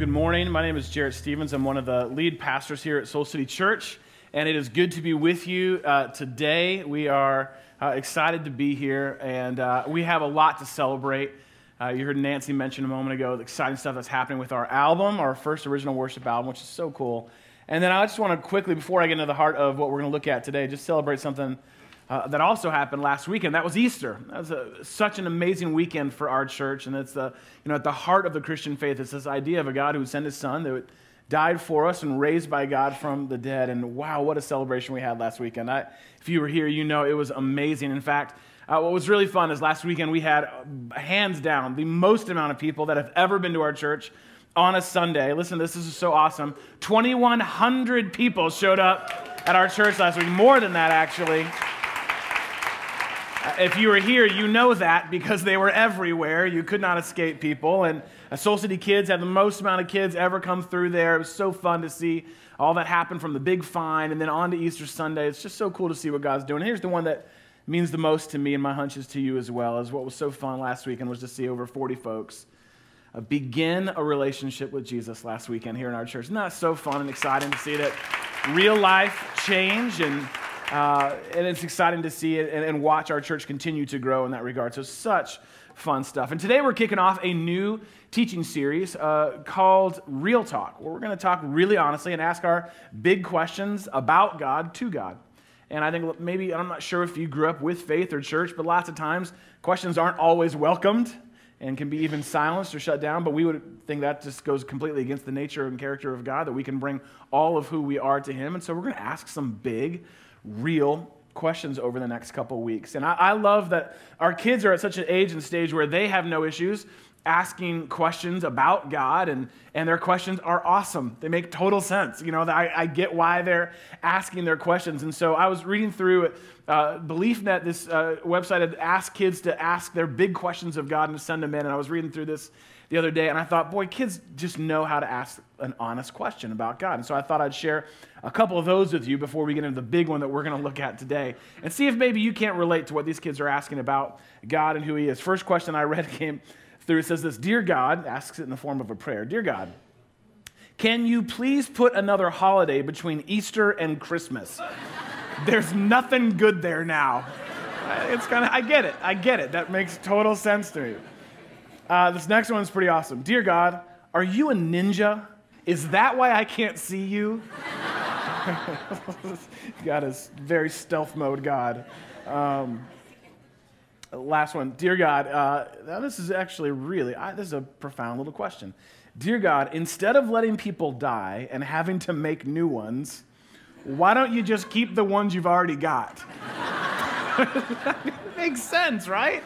good morning. My name is Jarrett Stevens. I'm one of the lead pastors here at Soul City Church, and it is good to be with you uh, today. We are uh, excited to be here, and uh, we have a lot to celebrate. Uh, you heard Nancy mention a moment ago the exciting stuff that's happening with our album, our first original worship album, which is so cool. And then I just want to quickly, before I get into the heart of what we're going to look at today, just celebrate something uh, that also happened last weekend. That was Easter. That was a, such an amazing weekend for our church, and it's the you know at the heart of the Christian faith. It's this idea of a God who sent His Son that died for us and raised by God from the dead. And wow, what a celebration we had last weekend! I, if you were here, you know it was amazing. In fact. Uh, what was really fun is last weekend we had, uh, hands down, the most amount of people that have ever been to our church on a Sunday. Listen, this is so awesome. 2,100 people showed up at our church last week, more than that, actually. Uh, if you were here, you know that because they were everywhere. You could not escape people. And uh, Soul City Kids had the most amount of kids ever come through there. It was so fun to see all that happen from the big find and then on to Easter Sunday. It's just so cool to see what God's doing. Here's the one that means the most to me and my hunches to you as well, is what was so fun last weekend was to see over 40 folks uh, begin a relationship with Jesus last weekend here in our church. Isn't that so fun and exciting to see that real life change and uh, and it's exciting to see it and, and, watch our church continue to grow in that regard. So, such fun stuff. And today we're kicking off a new teaching series uh, called Real Talk, where we're going to talk really honestly and ask our big questions about God to God. And I think maybe, I'm not sure if you grew up with faith or church, but lots of times questions aren't always welcomed and can be even silenced or shut down. But we would think that just goes completely against the nature and character of God, that we can bring all of who we are to Him. And so we're going to ask some big, real questions over the next couple weeks. And I, I, love that our kids are at such an age and stage where they have no issues asking questions about God, and, and their questions are awesome. They make total sense. You know, I, I get why they're asking their questions. And so I was reading through uh, BeliefNet, this uh, website had asked kids to ask their big questions of God and send them in. And I was reading through this the other day, and I thought, boy, kids just know how to ask an honest question about God. And so I thought I'd share a couple of those with you before we get into the big one that we're going to look at today and see if maybe you can't relate to what these kids are asking about God and who He is. First question I read came through. It says this Dear God, asks it in the form of a prayer Dear God, can you please put another holiday between Easter and Christmas? There's nothing good there now. It's kind of, I get it. I get it. That makes total sense to me. Uh, this next one's pretty awesome. Dear God, are you a ninja? Is that why I can't see you? God is very stealth mode God. Um, last one. Dear God, uh, this is actually really, I, this is a profound little question. Dear God, instead of letting people die and having to make new ones, why don't you just keep the ones you've already got? makes sense, right?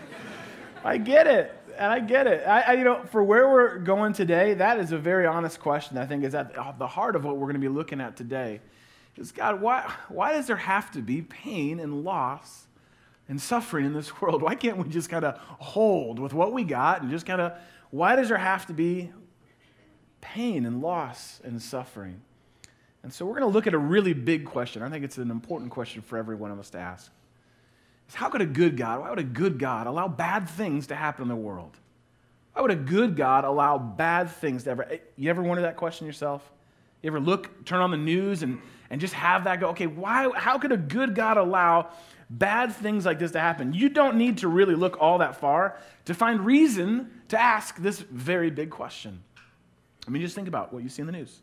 I get it and I get it. I, I, you know, for where we're going today, that is a very honest question. I think is at the heart of what we're going to be looking at today. Is God, why, why does there have to be pain and loss and suffering in this world? Why can't we just kind of hold with what we got and just kind of, why does there have to be pain and loss and suffering? And so we're going to look at a really big question. I think it's an important question for every one of us to ask is how could a good God, why would a good God allow bad things to happen in the world? Why would a good God allow bad things to ever? Eh, you ever wonder that question yourself? You ever look, turn on the news and, and just have that go, okay, why, how could a good God allow bad things like this to happen? You don't need to really look all that far to find reason to ask this very big question. I mean, just think about what you see in the news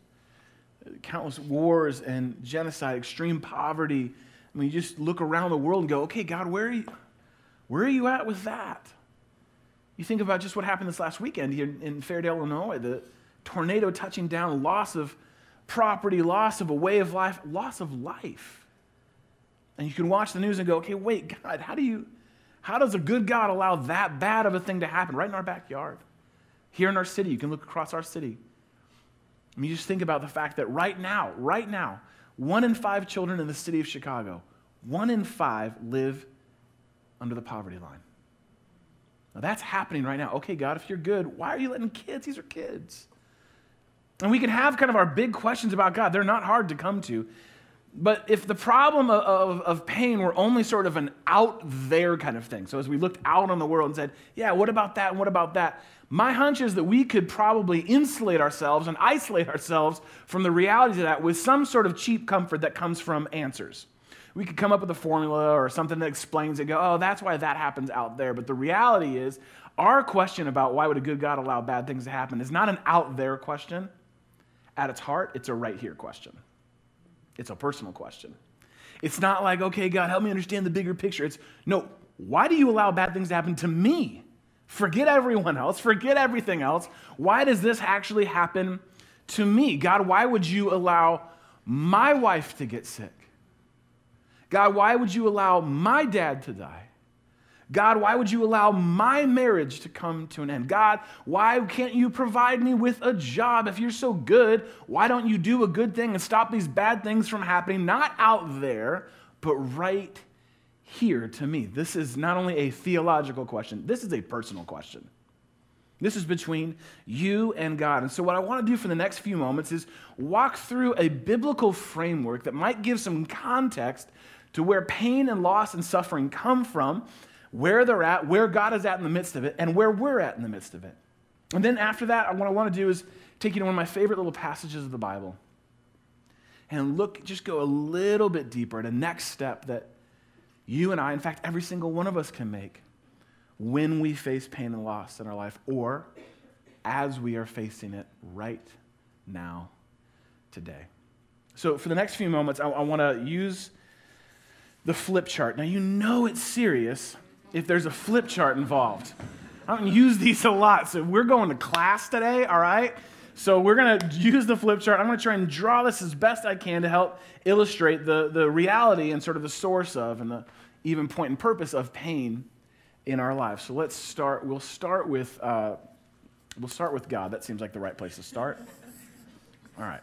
countless wars and genocide, extreme poverty I mean, you just look around the world and go, okay, God, where are you, where are you at with that? You think about just what happened this last weekend here in Fairdale, Illinois, the tornado touching down, loss of property, loss of a way of life, loss of life. And you can watch the news and go, okay, wait, God, how do you, how does a good God allow that bad of a thing to happen right in our backyard? Here in our city, you can look across our city. I mean, you just think about the fact that right now, right now, one in five children in the city of Chicago, one in five live under the poverty line. Now that's happening right now. Okay, God, if you're good, why are you letting kids? These are kids. And we can have kind of our big questions about God. They're not hard to come to. But if the problem of, of, of, pain were only sort of an out there kind of thing, so as we looked out on the world and said, yeah, what about that and what about that? My hunch is that we could probably insulate ourselves and isolate ourselves from the realities of that with some sort of cheap comfort that comes from answers. We could come up with a formula or something that explains it, go, oh, that's why that happens out there. But the reality is, our question about why would a good God allow bad things to happen is not an out there question. At its heart, it's a right here question. It's a personal question. It's not like, okay, God, help me understand the bigger picture. It's, no, why do you allow bad things to happen to me? Forget everyone else, forget everything else. Why does this actually happen to me? God, why would you allow my wife to get sick? God, why would you allow my dad to die? God, why would you allow my marriage to come to an end? God, why can't you provide me with a job? If you're so good, why don't you do a good thing and stop these bad things from happening, not out there, but right here to me? This is not only a theological question, this is a personal question. This is between you and God. And so, what I want to do for the next few moments is walk through a biblical framework that might give some context to where pain and loss and suffering come from where they're at, where God is at in the midst of it, and where we're at in the midst of it. And then after that, what I want to do is take you to one of my favorite little passages of the Bible and look, just go a little bit deeper at a next step that you and I, in fact, every single one of us can make when we face pain and loss in our life or as we are facing it right now, today. So, for the next few moments, I, I want to use the flip chart. Now, you know it's serious if there's a flip chart involved. I don't use these a lot, so we're going to class today, all right? So we're going to use the flip chart. I'm going to try and draw this as best I can to help illustrate the, the reality and sort of the source of and the even point and purpose of pain in our lives. So let's start. We'll start with uh, we'll start with God. That seems like the right place to start. All right.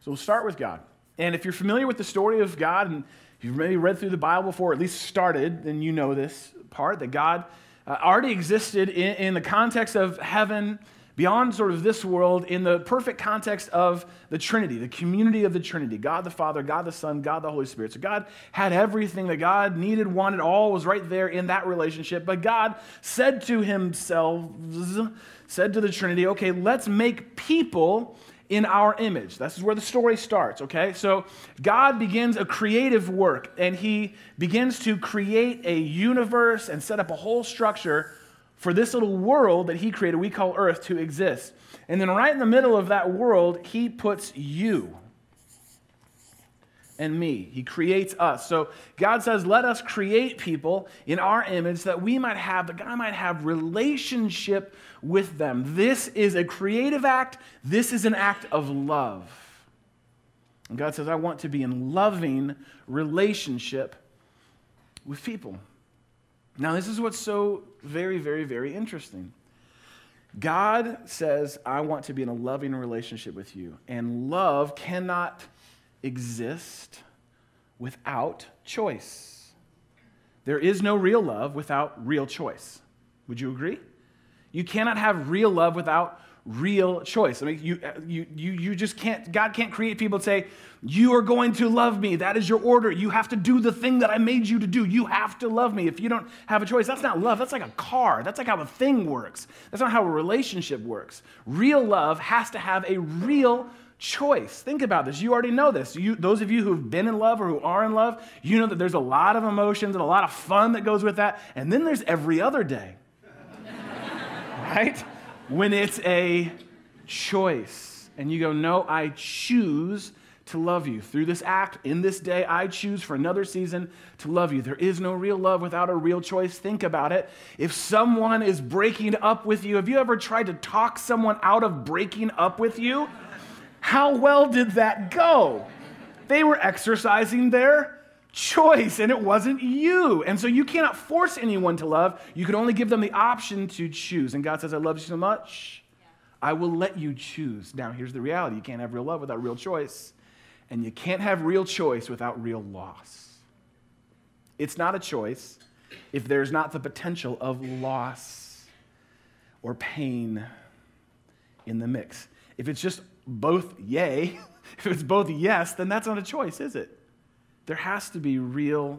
So we'll start with God. And if you're familiar with the story of God and you've maybe read through the Bible before, at least started, then you know this part that God uh, already existed in, in the context of heaven, beyond sort of this world, in the perfect context of the Trinity, the community of the Trinity God the Father, God the Son, God the Holy Spirit. So God had everything that God needed, wanted, all was right there in that relationship. But God said to himself, said to the Trinity, okay, let's make people in our image. This is where the story starts, okay? So God begins a creative work and he begins to create a universe and set up a whole structure for this little world that he created, we call Earth, to exist. And then right in the middle of that world, he puts you and me. He creates us. So God says, let us create people in our image that we might have, that God might have relationship with them. This is a creative act. This is an act of love. And God says, I want to be in loving relationship with people. Now, this is what's so very, very, very interesting. God says, I want to be in a loving relationship with you. And love cannot exist without choice. There is no real love without real choice. Would you agree? You cannot have real love without real choice. I mean, you, uh, you, you, you just can't, God can't create people and say, You are going to love me. That is your order. You have to do the thing that I made you to do. You have to love me. If you don't have a choice, that's not love. That's like a car. That's like how a thing works. That's not how a relationship works. Real love has to have a real choice. Think about this. You already know this. You, those of you who've been in love or who are in love, you know that there's a lot of emotions and a lot of fun that goes with that. And then there's every other day, right? When it's a choice. And you go, no, I choose to love you. Through this act, in this day, I choose for another season to love you. There is no real love without a real choice. Think about it. If someone is breaking up with you, have you ever tried to talk someone out of breaking up with you? How well did that go? They were exercising their choice and it wasn't you. And so you cannot force anyone to love. You can only give them the option to choose. And God says, I love you so much, I will let you choose. Now, here's the reality you can't have real love without real choice, and you can't have real choice without real loss. It's not a choice if there's not the potential of loss or pain in the mix. if it's just both yay, if it's both yes, then that's not a choice, is it? There has to be real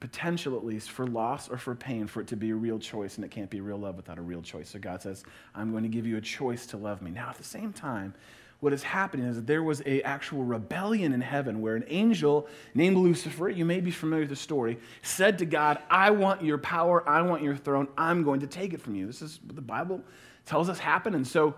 potential, at least, for loss or for pain for it to be a real choice, and it can't be real love without a real choice. So God says, I'm going to give you a choice to love me. Now, at the same time, what is happening is that there was a actual rebellion in heaven where an angel named Lucifer, you may be familiar with the story, said to God, I want your power, I want your throne, I'm going to take it from you. This is what the Bible tells us happened. And so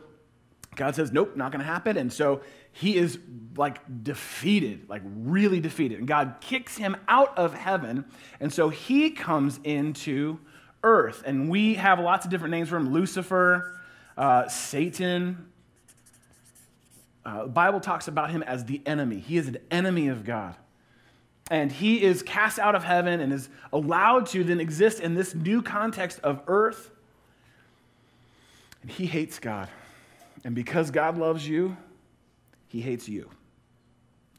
God says, Nope, not going to happen. And so he is like defeated, like really defeated. And God kicks him out of heaven. And so he comes into earth. And we have lots of different names for him Lucifer, uh, Satan, uh, the Bible talks about him as the enemy. He is an enemy of God. And he is cast out of heaven and is allowed to then exist in this new context of earth. And he hates God. And because God loves you, he hates you.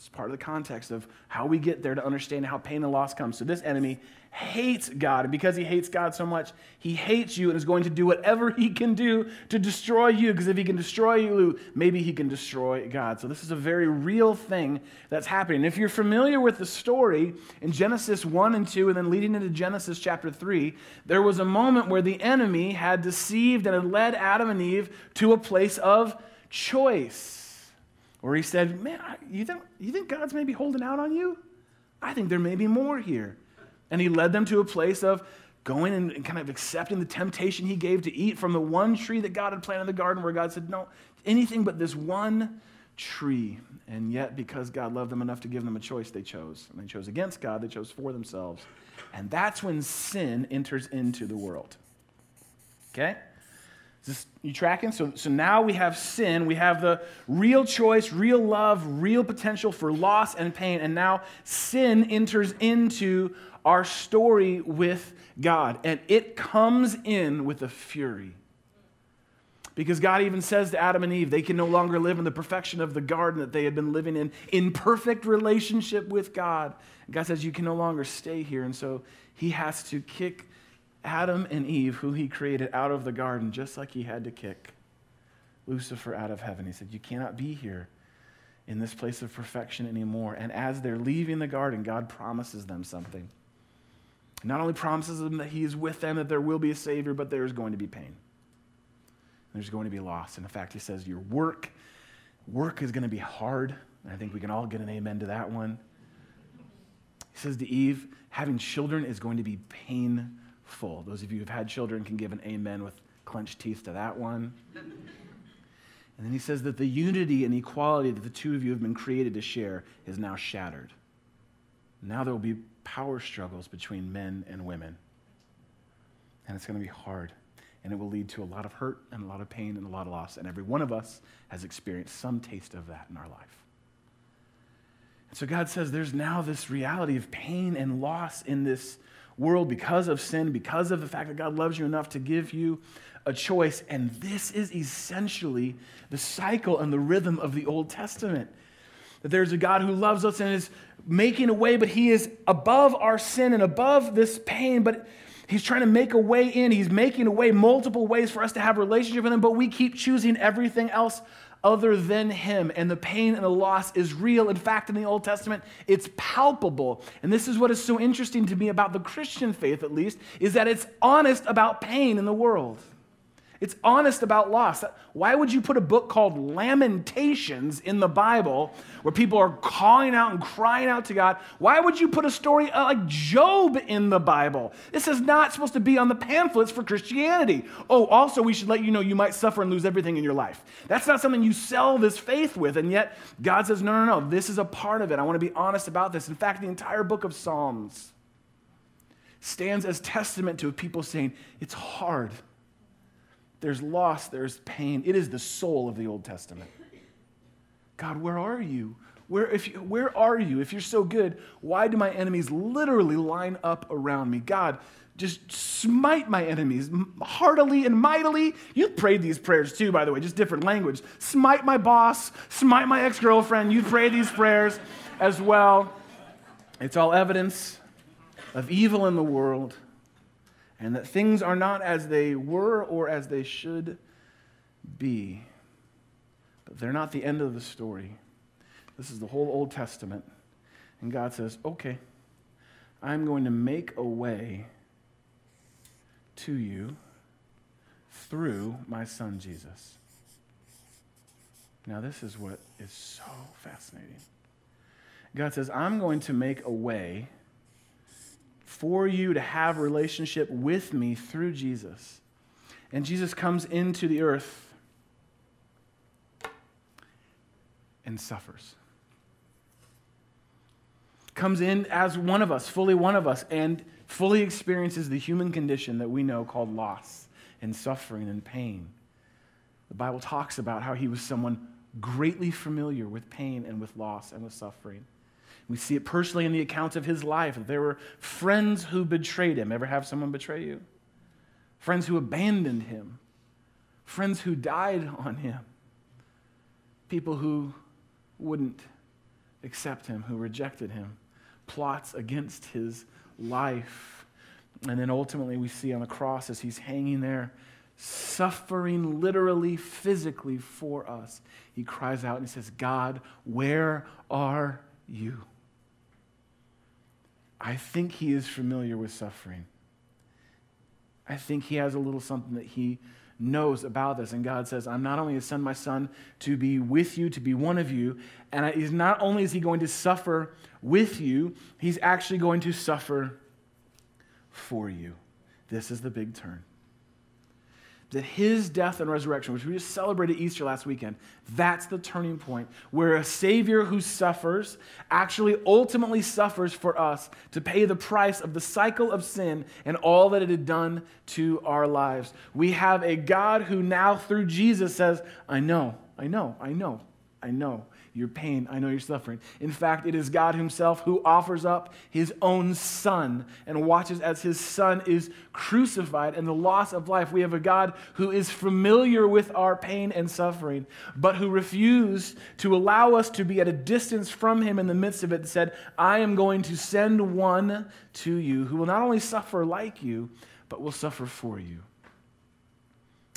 It's part of the context of how we get there to understand how pain and loss comes. So this enemy hates God. And because he hates God so much, he hates you and is going to do whatever he can do to destroy you. Because if he can destroy you, maybe he can destroy God. So this is a very real thing that's happening. if you're familiar with the story in Genesis 1 and 2, and then leading into Genesis chapter 3, there was a moment where the enemy had deceived and had led Adam and Eve to a place of choice. Where he said, Man, you think, you think God's maybe holding out on you? I think there may be more here. And he led them to a place of going and kind of accepting the temptation he gave to eat from the one tree that God had planted in the garden, where God said, No, anything but this one tree. And yet, because God loved them enough to give them a choice, they chose. And they chose against God, they chose for themselves. And that's when sin enters into the world. Okay? This, you tracking? So, so now we have sin, we have the real choice, real love, real potential for loss and pain, and now sin enters into our story with God, and it comes in with a fury. Because God even says to Adam and Eve, they can no longer live in the perfection of the garden that they had been living in, in perfect relationship with God. And God says, You can no longer stay here. And so he has to kick Adam and Eve, who he created, out of the garden, just like he had to kick Lucifer out of heaven. He said, You cannot be here in this place of perfection anymore. And as they're leaving the garden, God promises them something not only promises them that he is with them, that there will be a Savior, but there's going to be pain. There's going to be loss. And in fact, he says, Your work, work is going to be hard. And I think we can all get an amen to that one. He says to Eve, having children is going to be painful. Those of you who've had children can give an amen with clenched teeth to that one. And then he says that the unity and equality that the two of you have been created to share is now shattered. Now there will be power struggles between men and women. And it's going to be hard. And it will lead to a lot of hurt and a lot of pain and a lot of loss. And every one of us has experienced some taste of that in our life. And so God says there's now this reality of pain and loss in this world because of sin, because of the fact that God loves you enough to give you a choice. And this is essentially the cycle and the rhythm of the Old Testament. That there's a God who loves us and is making a way, but He is above our sin and above this pain, but He's trying to make a way in. He's making a way, multiple ways for us to have a relationship with Him, but we keep choosing everything else other than Him. And the pain and the loss is real. In fact, in the Old Testament, it's palpable. And this is what is so interesting to me about the Christian faith, at least, is that it's honest about pain in the world. It's honest about loss. Why would you put a book called Lamentations in the Bible where people are calling out and crying out to God? Why would you put a story uh, like Job in the Bible? This is not supposed to be on the pamphlets for Christianity. Oh, also, we should let you know you might suffer and lose everything in your life. That's not something you sell this faith with. And yet, God says, no, no, no, this is a part of it. I want to be honest about this. In fact, the entire book of Psalms stands as testament to people saying, it's hard there's loss, there's pain. It is the soul of the Old Testament. God, where are you? Where, if you, where are you? If you're so good, why do my enemies literally line up around me? God, just smite my enemies heartily and mightily. You prayed these prayers too, by the way, just different language. Smite my boss, smite my ex girlfriend. You pray these prayers as well. It's all evidence of evil in the world and that things are not as they were or as they should be. But they're not the end of the story. This is the whole Old Testament. And God says, okay, I'm going to make a way to you through my son Jesus. Now, this is what is so fascinating. God says, I'm going to make a way for you to have relationship with me through Jesus. And Jesus comes into the earth and suffers. Comes in as one of us, fully one of us, and fully experiences the human condition that we know called loss and suffering and pain. The Bible talks about how he was someone greatly familiar with pain and with loss and with suffering. We see it personally in the accounts of his life. There were friends who betrayed him. Ever have someone betray you? Friends who abandoned him. Friends who died on him. People who wouldn't accept him, who rejected him. Plots against his life. And then ultimately, we see on the cross as he's hanging there, suffering literally, physically for us, he cries out and he says, God, where are you? I think he is familiar with suffering. I think he has a little something that he knows about this. And God says, I'm not only to send my son to be with you, to be one of you, and he's not only is he going to suffer with you, he's actually going to suffer for you. This is the big turn that his death and resurrection, which we just celebrated Easter last weekend, that's the turning point where a Savior who suffers actually ultimately suffers for us to pay the price of the cycle of sin and all that it had done to our lives. We have a God who now, through Jesus, says, I know, I know, I know, I know your pain. I know you're suffering. In fact, it is God Himself who offers up His own Son and watches as His Son is crucified and the loss of life. We have a God who is familiar with our pain and suffering, but who refused to allow us to be at a distance from Him in the midst of it and said, I am going to send one to you who will not only suffer like you, but will suffer for you.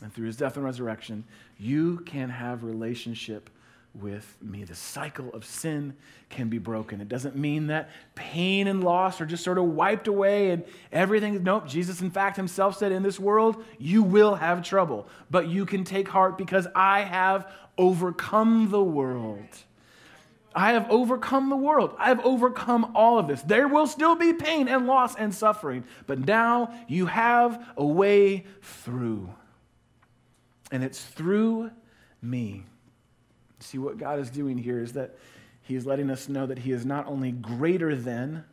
And through his death and resurrection, you can have relationship with me. The cycle of sin can be broken. It doesn't mean that pain and loss are just sort of wiped away and everything. Nope. Jesus, in fact, himself said, In this world, you will have trouble, but you can take heart because I have overcome the world. I have overcome the world. I have overcome all of this. There will still be pain and loss and suffering, but now you have a way through. And it's through me. See, what God is doing here is that He is letting us know that He is not only greater than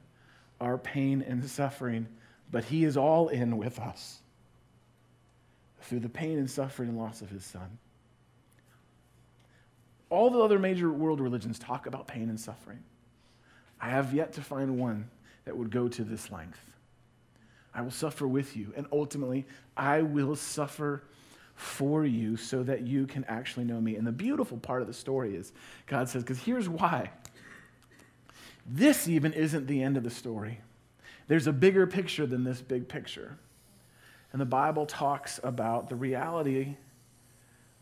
our pain and suffering, but He is all in with us through the pain and suffering and loss of His Son. All the other major world religions talk about pain and suffering. I have yet to find one that would go to this length. I will suffer with you, and ultimately, I will suffer for you so that you can actually know me. And the beautiful part of the story is God says, because here's why. This even isn't the end of the story. There's a bigger picture than this big picture. And the Bible talks about the reality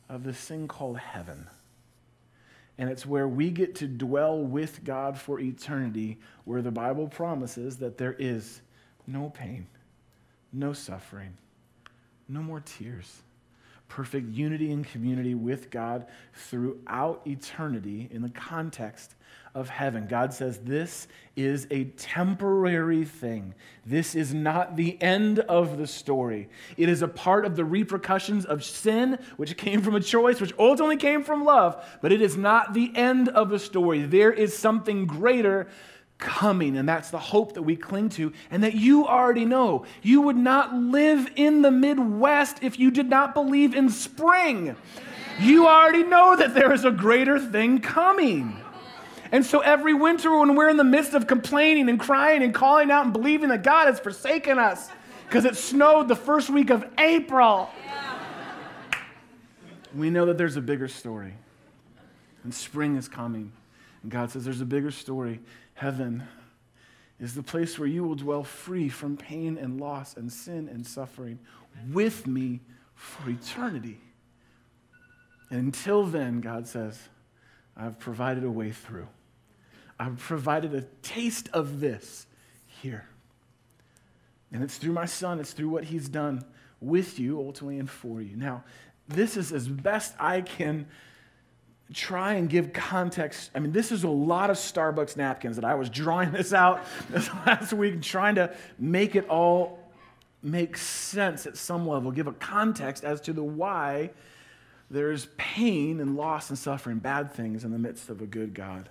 of this thing called heaven. And it's where we get to dwell with God for eternity, where the Bible promises that there is no pain, no suffering, no more tears perfect unity and community with God throughout eternity in the context of heaven. God says this is a temporary thing. This is not the end of the story. It is a part of the repercussions of sin, which came from a choice, which ultimately came from love, but it is not the end of the story. There is something greater coming. And that's the hope that we cling to and that you already know. You would not live in the Midwest if you did not believe in spring. You already know that there is a greater thing coming. And so every winter, when we're in the midst of complaining and crying and calling out and believing that God has forsaken us because it snowed the first week of April, we know that there's a bigger story. And spring is coming. And God says there's a bigger story. Heaven is the place where you will dwell free from pain and loss and sin and suffering with me for eternity. And until then, God says, I've provided a way through. I've provided a taste of this here. And it's through my son, it's through what he's done with you, ultimately, and for you. Now, this is as best I can try and give context. I mean, this is a lot of Starbucks napkins that I was drawing this out this last week, trying to make it all make sense at some level, give a context as to the why there's pain and loss and suffering, bad things in the midst of a good God.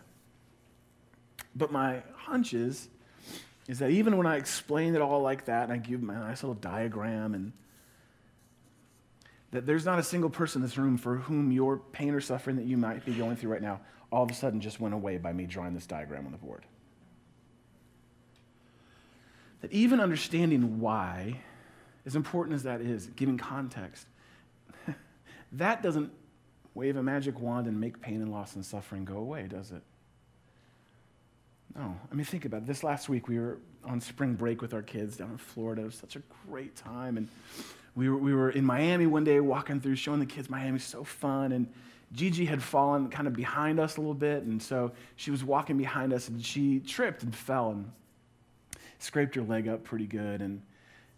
But my hunch is, is that even when I explain it all like that, and I give my nice little diagram and that there's not a single person in this room for whom your pain or suffering that you might be going through right now all of a sudden just went away by me drawing this diagram on the board. That even understanding why, as important as that is, giving context, that doesn't wave a magic wand and make pain and loss and suffering go away, does it? No. I mean, think about it. This last week, we were on spring break with our kids down in Florida. It was such a great time. And we were, we were in Miami one day walking through, showing the kids Miami's so fun. And Gigi had fallen kind of behind us a little bit. And so she was walking behind us and she tripped and fell and scraped her leg up pretty good. And,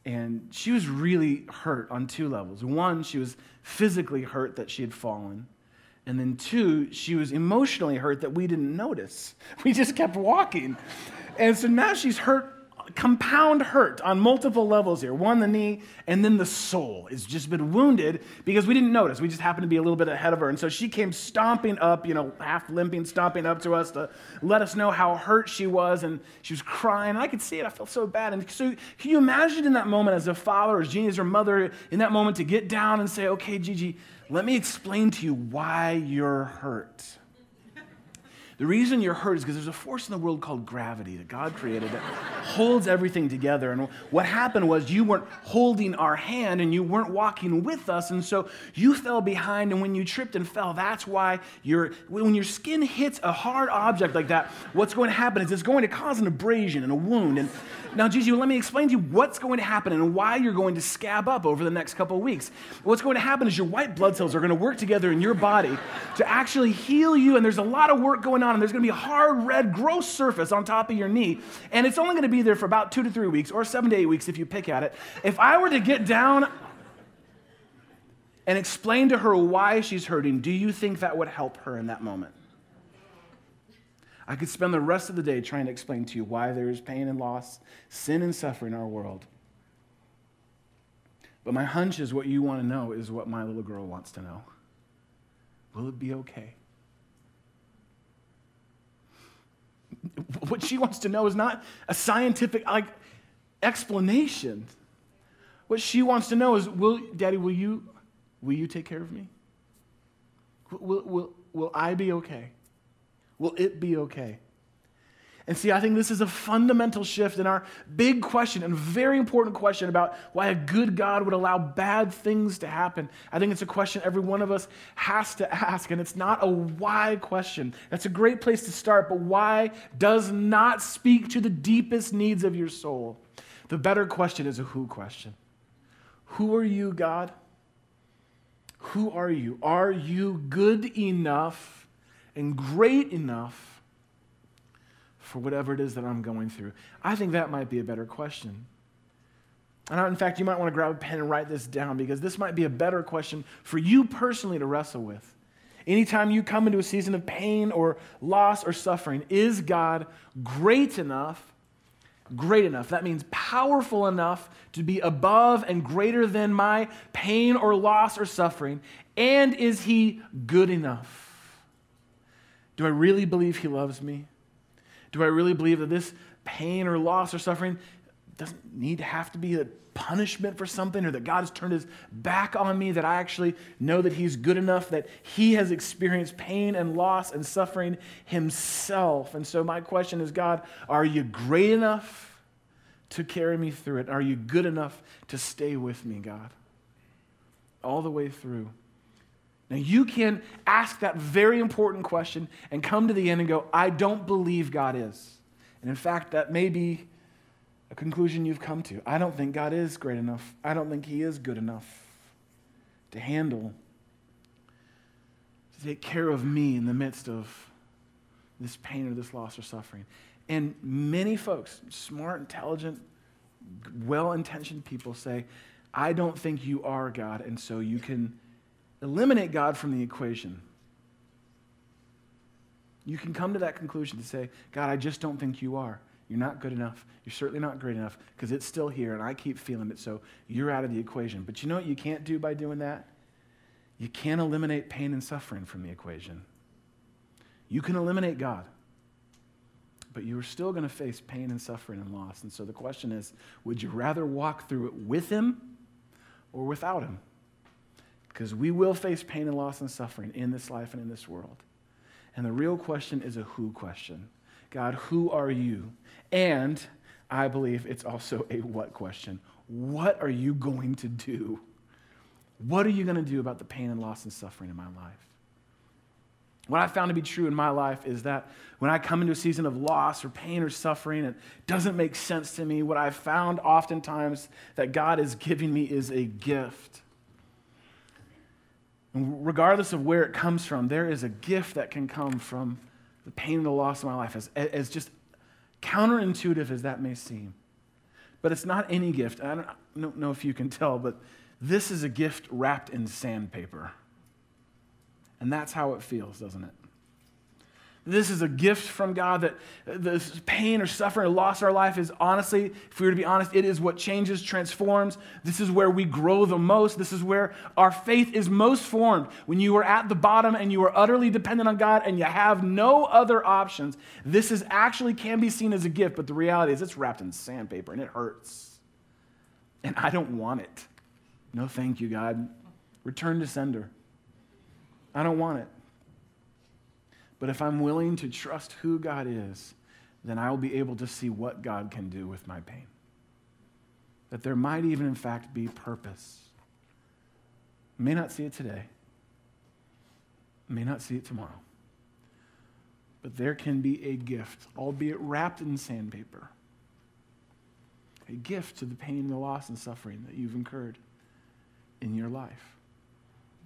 and she was really hurt on two levels. One, she was physically hurt that she had fallen. And then two, she was emotionally hurt that we didn't notice. We just kept walking. And so now she's hurt compound hurt on multiple levels here. One, the knee, and then the soul has just been wounded because we didn't notice. We just happened to be a little bit ahead of her. And so she came stomping up, you know, half limping, stomping up to us to let us know how hurt she was. And she was crying. And I could see it. I felt so bad. And so can you imagine in that moment as a father, as Jeannie, as her mother, in that moment to get down and say, okay, Gigi, let me explain to you why you're hurt. The reason you're hurt is because there's a force in the world called gravity that God created that holds everything together. And what happened was you weren't holding our hand and you weren't walking with us. And so you fell behind. And when you tripped and fell, that's why you're, when your skin hits a hard object like that, what's going to happen is it's going to cause an abrasion and a wound. And now, Jesus, let me explain to you what's going to happen and why you're going to scab up over the next couple of weeks. What's going to happen is your white blood cells are going to work together in your body to actually heal you. And there's a lot of work going on, and there's going to be a hard, red, gross surface on top of your knee. And it's only going to be there for about two to three weeks or seven to eight weeks if you pick at it. If I were to get down and explain to her why she's hurting, do you think that would help her in that moment? I could spend the rest of the day trying to explain to you why there is pain and loss, sin and suffering in our world. But my hunch is what you want to know is what my little girl wants to know. Will it be okay? What she wants to know is not a scientific like explanation. What she wants to know is, will, Daddy, will you, will you take care of me? Will, will, will I be okay? Will it be okay? And see, I think this is a fundamental shift in our big question and very important question about why a good God would allow bad things to happen. I think it's a question every one of us has to ask, and it's not a why question. That's a great place to start, but why does not speak to the deepest needs of your soul. The better question is a who question. Who are you, God? Who are you? Are you good enough? and great enough for whatever it is that I'm going through? I think that might be a better question. And in fact, you might want to grab a pen and write this down because this might be a better question for you personally to wrestle with. Anytime you come into a season of pain or loss or suffering, is God great enough? Great enough. That means powerful enough to be above and greater than my pain or loss or suffering. And is He good enough? Do I really believe He loves me? Do I really believe that this pain or loss or suffering doesn't need to have to be a punishment for something or that God has turned his back on me, that I actually know that he's good enough, that he has experienced pain and loss and suffering himself. And so, my question is God, are you great enough to carry me through it? Are you good enough to stay with me, God? All the way through. Now, you can ask that very important question and come to the end and go, I don't believe God is. And in fact, that may be a conclusion you've come to. I don't think God is great enough. I don't think He is good enough to handle to take care of me in the midst of this pain or this loss or suffering. And many folks, smart, intelligent, well intentioned people say, I don't think you are God, and so you can eliminate God from the equation. You can come to that conclusion to say, God, I just don't think you are. You're not good enough. You're certainly not great enough because it's still here and I keep feeling it, so you're out of the equation. But you know what you can't do by doing that? You can't eliminate pain and suffering from the equation. You can eliminate God, but you are still going to face pain and suffering and loss. And so the question is would you rather walk through it with Him or without Him? Because we will face pain and loss and suffering in this life and in this world. And the real question is a who question God, who are you? And I believe it's also a what question. What are you going to do? What are you going to do about the pain and loss and suffering in my life? What I found to be true in my life is that when I come into a season of loss or pain or suffering, it doesn't make sense to me. What I've found oftentimes that God is giving me is a gift. And regardless of where it comes from, there is a gift that can come from the pain and the loss of my life, as, as just counterintuitive as that may seem. But it's not any gift. I don't, I don't know if you can tell, but this is a gift wrapped in sandpaper. And that's how it feels, doesn't it? This is a gift from God that uh, this pain or suffering or loss in our life is honestly, if we were to be honest, it is what changes, transforms. This is where we grow the most. This is where our faith is most formed. When you are at the bottom and you are utterly dependent on God and you have no other options, this is actually can be seen as a gift, but the reality is it's wrapped in sandpaper and it hurts. And I don't want it. No, thank you, God. Return to sender. I don't want it. But if I'm willing to trust who God is, then I will be able to see what God can do with my pain. That there might even, in fact, be purpose. May not see it today, may not see it tomorrow. But there can be a gift, albeit wrapped in sandpaper, a gift to the pain, the loss, and suffering that you've incurred in your life.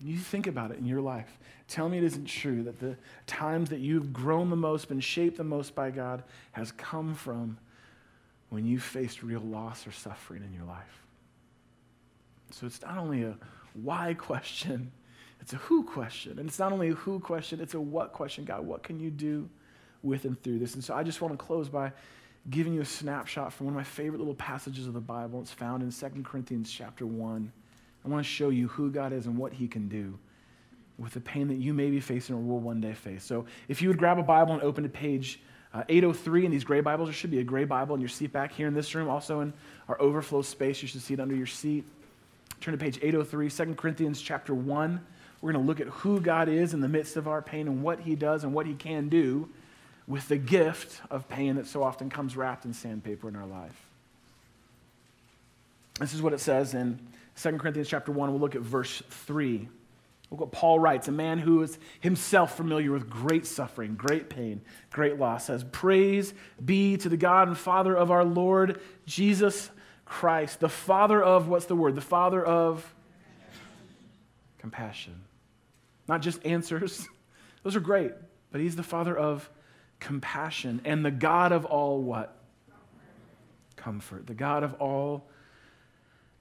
You think about it in your life. Tell me it isn't true that the times that you've grown the most, been shaped the most by God, has come from when you faced real loss or suffering in your life. So it's not only a why question, it's a who question. And it's not only a who question, it's a what question. God, what can you do with and through this? And so I just want to close by giving you a snapshot from one of my favorite little passages of the Bible. It's found in 2 Corinthians chapter 1. I want to show you who God is and what He can do with the pain that you may be facing or will one day face. So if you would grab a Bible and open to page uh, 803 in these gray Bibles, there should be a gray Bible in your seat back here in this room. Also in our overflow space, you should see it under your seat. Turn to page 803, 2 Corinthians chapter 1. We're going to look at who God is in the midst of our pain and what He does and what He can do with the gift of pain that so often comes wrapped in sandpaper in our life. This is what it says in 2 Corinthians chapter 1, we'll look at verse 3. Look what Paul writes. A man who is himself familiar with great suffering, great pain, great loss says, Praise be to the God and Father of our Lord Jesus Christ, the Father of, what's the word? The Father of compassion. Not just answers, those are great, but He's the Father of compassion and the God of all what? Comfort. The God of all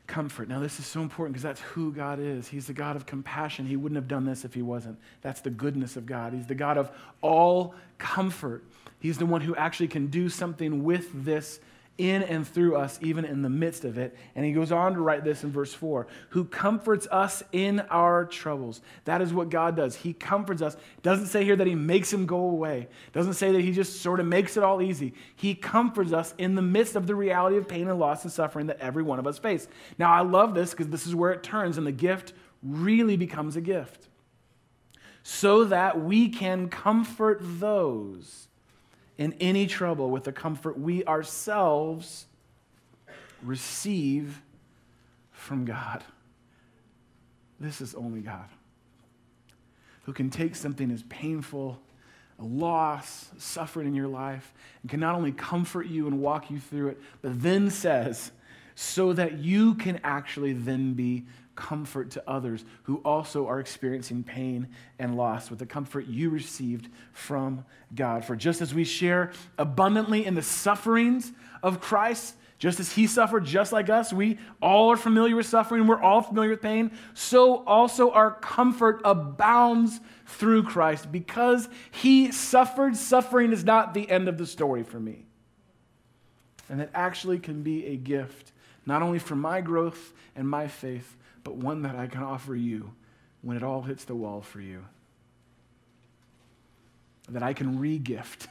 comfort. Now, this is so important because that's who God is. He's the God of compassion. He wouldn't have done this if He wasn't. That's the goodness of God. He's the God of all comfort. He's the one who actually can do something with this in and through us, even in the midst of it. And he goes on to write this in verse 4 who comforts us in our troubles. That is what God does. He comforts us. Doesn't say here that he makes him go away, doesn't say that he just sort of makes it all easy. He comforts us in the midst of the reality of pain and loss and suffering that every one of us face. Now, I love this because this is where it turns, and the gift really becomes a gift. So that we can comfort those in any trouble with the comfort we ourselves receive from God. This is only God who can take something as painful, a loss, suffering in your life, and can not only comfort you and walk you through it, but then says, so that you can actually then be comfort to others who also are experiencing pain and loss with the comfort you received from God. For just as we share abundantly in the sufferings of Christ, just as he suffered just like us, we all are familiar with suffering, we're all familiar with pain, so also our comfort abounds through Christ. Because he suffered, suffering is not the end of the story for me. And it actually can be a gift, not only for my growth and my faith, but one that I can offer you when it all hits the wall for you. That I can re gift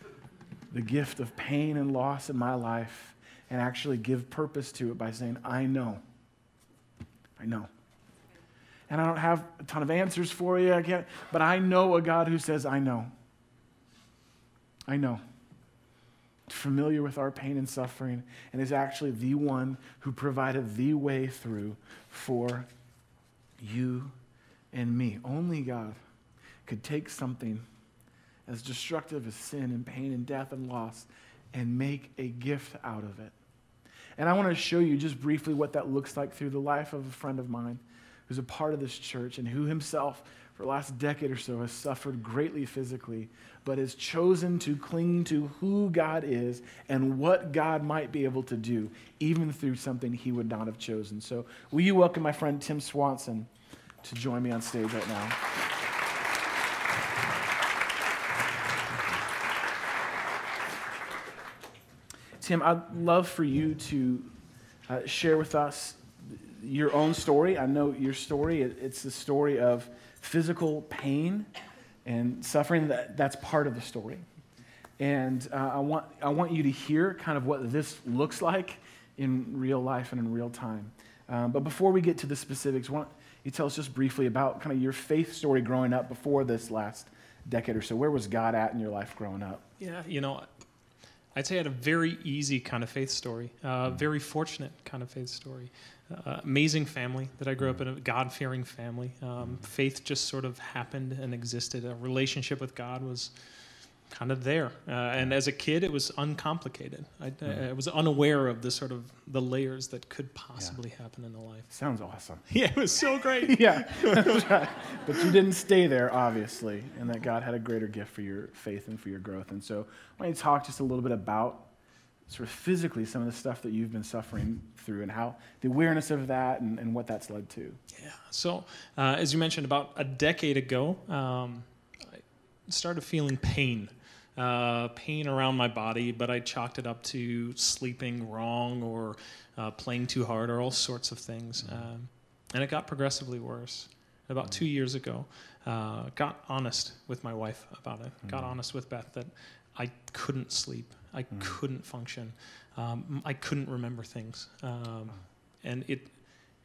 the gift of pain and loss in my life and actually give purpose to it by saying, I know. I know. And I don't have a ton of answers for you, I can't, but I know a God who says, I know. I know. Familiar with our pain and suffering, and is actually the one who provided the way through for you and me. Only God could take something as destructive as sin and pain and death and loss and make a gift out of it. And I want to show you just briefly what that looks like through the life of a friend of mine who's a part of this church and who himself, for the last decade or so, has suffered greatly physically, but has chosen to cling to who God is and what God might be able to do, even through something he would not have chosen. So, will you welcome my friend Tim Swanson to join me on stage right now? Tim, I'd love for you to uh, share with us your own story. I know your story, it's the story of physical pain and suffering. That, that's part of the story. And uh, I, want, I want you to hear kind of what this looks like in real life and in real time. Um, but before we get to the specifics, why don't you tell us just briefly about kind of your faith story growing up before this last decade or so? Where was God at in your life growing up? Yeah, you know, I'd say I had a very easy kind of faith story, uh, very fortunate kind of faith story. Uh, amazing family that I grew up in, a God fearing family. Um, faith just sort of happened and existed. A relationship with God was kind of there. Uh, and as a kid, it was uncomplicated. I, I, was unaware of the sort of the layers that could possibly yeah. happen in a life. Sounds awesome. Yeah, it was so great. yeah, but you didn't stay there, obviously, and that God had a greater gift for your faith and for your growth. And so, why don't you talk just a little bit about sort of physically some of the stuff that you've been suffering through and how the awareness of that and, and what that's led to? Yeah. So, uh, as you mentioned, about a decade ago, um, I started feeling pain uh, pain around my body, but I chalked it up to sleeping wrong or uh, playing too hard or all sorts of things. Um, and it got progressively worse. About two years ago, uh, got honest with my wife about it. Got mm. honest with Beth that I couldn't sleep. I mm. couldn't function. Um, I couldn't remember things, um, and it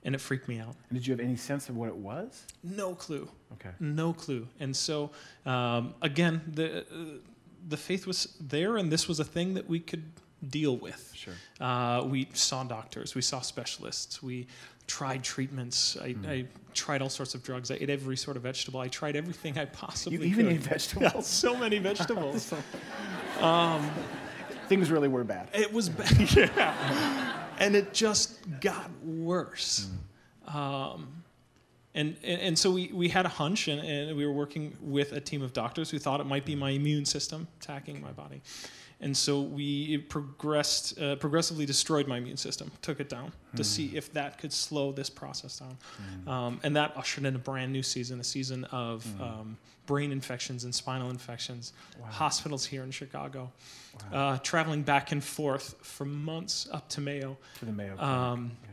and it freaked me out. And did you have any sense of what it was? No clue. Okay. No clue. And so um, again, the the faith was there, and this was a thing that we could deal with. Sure. Uh, we saw doctors, we saw specialists, we tried treatments. I, mm. I, tried all sorts of drugs. I ate every sort of vegetable. I tried everything I possibly could. you even could. ate vegetables? Yeah, so many vegetables. um, Things really were bad. It was bad, yeah. and it just got worse. Mm. Um, and, and, and, so we, we had a hunch, and, and, we were working with a team of doctors who thought it might be my immune system attacking my body. And so we progressed, uh, progressively destroyed my immune system, took it down mm. to see hmm. if that could slow this process down. Mm. Um, and that ushered in a brand new season, a season of mm. um, brain infections and spinal infections, wow. hospitals here in Chicago, wow. uh, traveling back and forth for months up to Mayo. To the Mayo. Um, yeah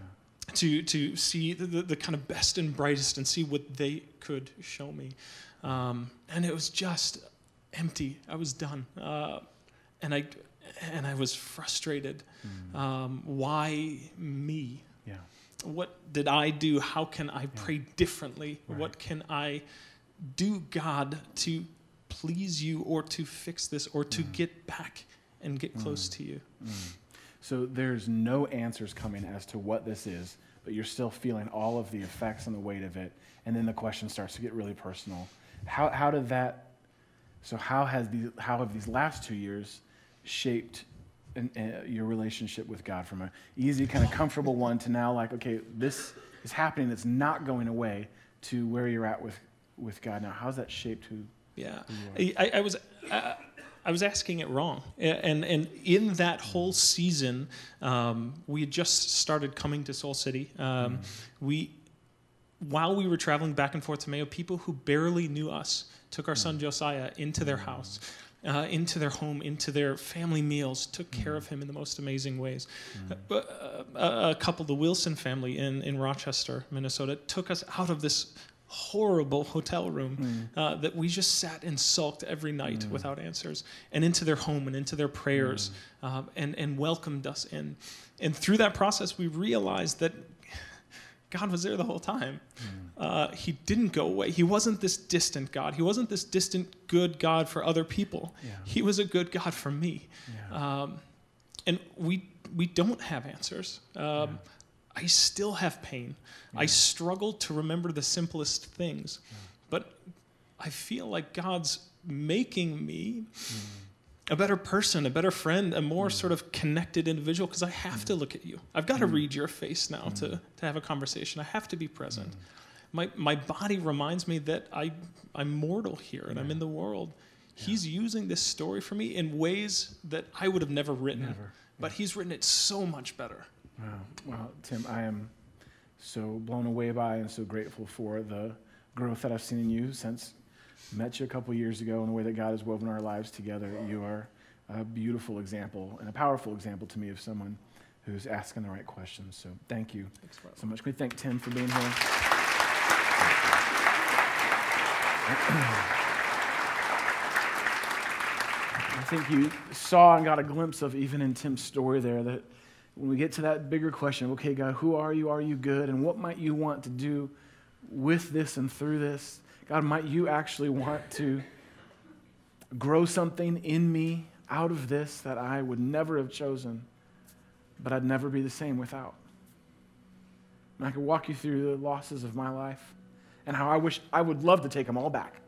to, to see the, the, kind of best and brightest and see what they could show me. Um, and it was just empty. I was done. Uh, and, I, and I was frustrated. Mm. Um, why me? Yeah. What did I do? How can I pray yeah. differently? Right. What can I do, God, to please you or to fix this or to mm. get back and get close mm. to you? So there's no answers coming as to what this is, but you're still feeling all of the effects and the weight of it. And then the question starts to get really personal. How, how did that, so how, has these, how have these last two years shaped an, uh, your relationship with God from an easy, kind of comfortable one to now like, okay, this is happening that's not going away to where you're at with, with God now. How's that shaped who? Yeah, I, I was. I, I was asking it wrong, and and in that whole season, um, we had just started coming to Soul City. Um, mm. We, while we were traveling back and forth to Mayo, people who barely knew us took our son Josiah into their house uh, into their home, into their family meals, took care of him in the most amazing ways. Mm. Uh, a, a, couple, the Wilson family in, in Rochester, Minnesota, took us out of this horrible hotel room mm. uh, that we just sat and sulked every night mm. without answers, and into their home and into their prayers, mm. um, and, and welcomed us in. And through that process, we realized that God was there the whole time. Mm. Uh, he didn't go away. He wasn't this distant God. He wasn't this distant good God for other people. Yeah. He was a good God for me. Yeah. Um, and we we don't have answers. Um, yeah. I still have pain. I struggle to remember the simplest things, but I feel like God's making me. Mm a better person, a better friend, a more mm. sort of connected individual because I have mm. to look at you. I've got to mm. read your face now to, mm. to have a conversation. I have to be present. Mm. My, my body reminds me that I, I'm mortal here and yeah. I'm in the world. Yeah. He's using this story for me in ways that I would have never written, never. Yeah. but he's written it so much better. Wow. Well, Tim, I am so blown away by and so grateful for the growth that I've seen in you since I met you a couple years ago and the way that God has woven our lives together. You are a beautiful example and a powerful example to me of someone who's asking the right questions. So thank you so much. Can we thank Tim for being here? I think you saw and got a glimpse of, even in Tim's story there, that when we get to that bigger question, okay, God, who are you? Are you good? And what might you want to do with this and through this? God, might you actually want to grow something in me out of this that I would never have chosen, but I'd never be the same without. And I could walk you through the losses of my life and how I wish I would love to take them all back.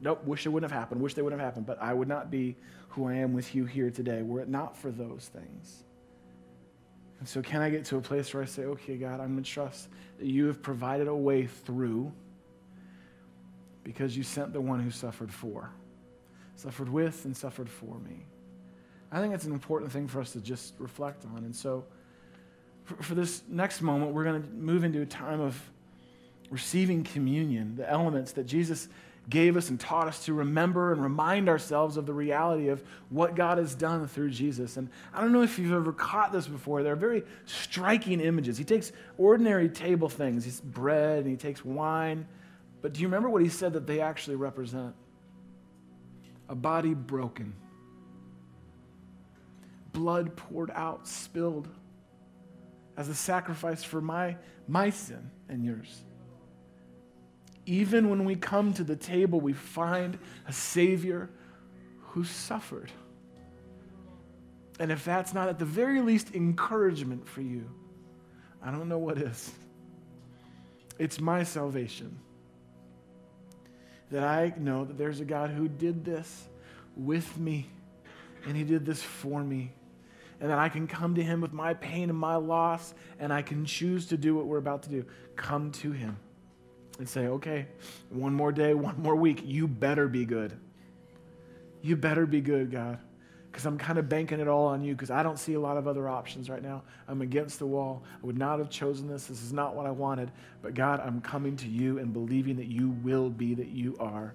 Nope, wish it wouldn't have happened, wish they wouldn't have happened, but I would not be who I am with you here today were it not for those things. And so, can I get to a place where I say, okay, God, I'm going to trust that you have provided a way through because you sent the one who suffered for, suffered with, and suffered for me. I think it's an important thing for us to just reflect on. And so, for, for this next moment, we're going to move into a time of receiving communion, the elements that Jesus gave us and taught us to remember and remind ourselves of the reality of what God has done through Jesus. And I don't know if you've ever caught this before. They're very striking images. He takes ordinary table things, he's bread, and he takes wine but do you remember what he said that they actually represent? A body broken, blood poured out, spilled as a sacrifice for my, my sin and yours. Even when we come to the table, we find a Savior who suffered. And if that's not at the very least encouragement for you, I don't know what is. It's my salvation that I know that there's a God who did this with me and he did this for me. And that I can come to him with my pain and my loss and I can choose to do what we're about to do. Come to him and say, okay, one more day, one more week, you better be good. You better be good, God because I'm kind of banking it all on you because I don't see a lot of other options right now. I'm against the wall. I would not have chosen this. This is not what I wanted. But God, I'm coming to you and believing that you will be, that you are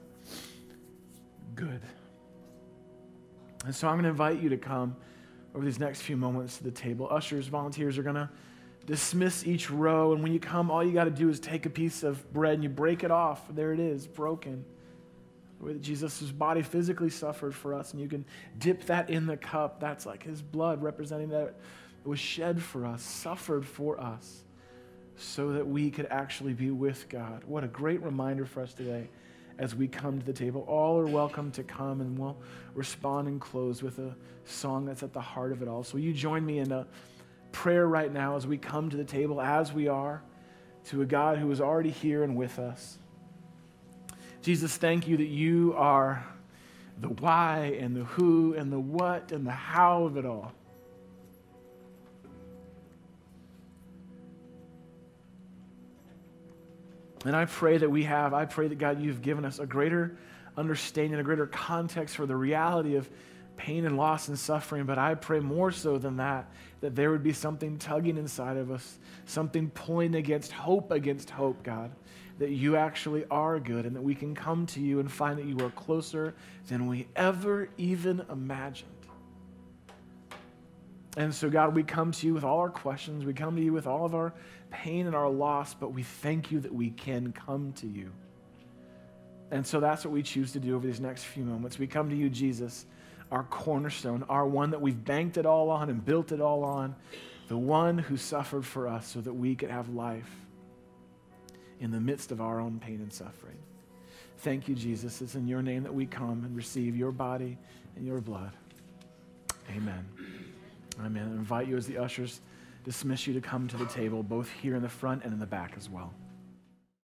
good. And so I'm going to invite you to come over these next few moments to the table. Ushers, volunteers are going to dismiss each row. And when you come, all you got to do is take a piece of bread and you break it off. There it is, broken the way that Jesus' body physically suffered for us, and you can dip that in the cup. That's like his blood representing that it was shed for us, suffered for us, so that we could actually be with God. What a great reminder for us today as we come to the table. All are welcome to come, and we'll respond and close with a song that's at the heart of it all. So, you join me in a prayer right now as we come to the table, as we are, to a God who is already here and with us? Jesus, thank you that you are the why and the who and the what and the how of it all. And I pray that we have, I pray that God, you've given us a greater understanding, a greater context for the reality of pain and loss and suffering. But I pray more so than that, that there would be something tugging inside of us, something pulling against hope against hope, God, that you actually are good and that we can come to you and find that you are closer than we ever even imagined. And so, God, we come to you with all our questions. We come to you with all of our pain and our loss, but we thank you that we can come to you. And so that's what we choose to do over these next few moments. We come to you, Jesus, our cornerstone, our one that we've banked it all on and built it all on, the one who suffered for us so that we could have life in the midst of our own pain and suffering. Thank you, Jesus. It's in your name that we come and receive your body and your blood. Amen. Amen. I invite you as the ushers dismiss you to come to the table, both here in the front and in the back as well.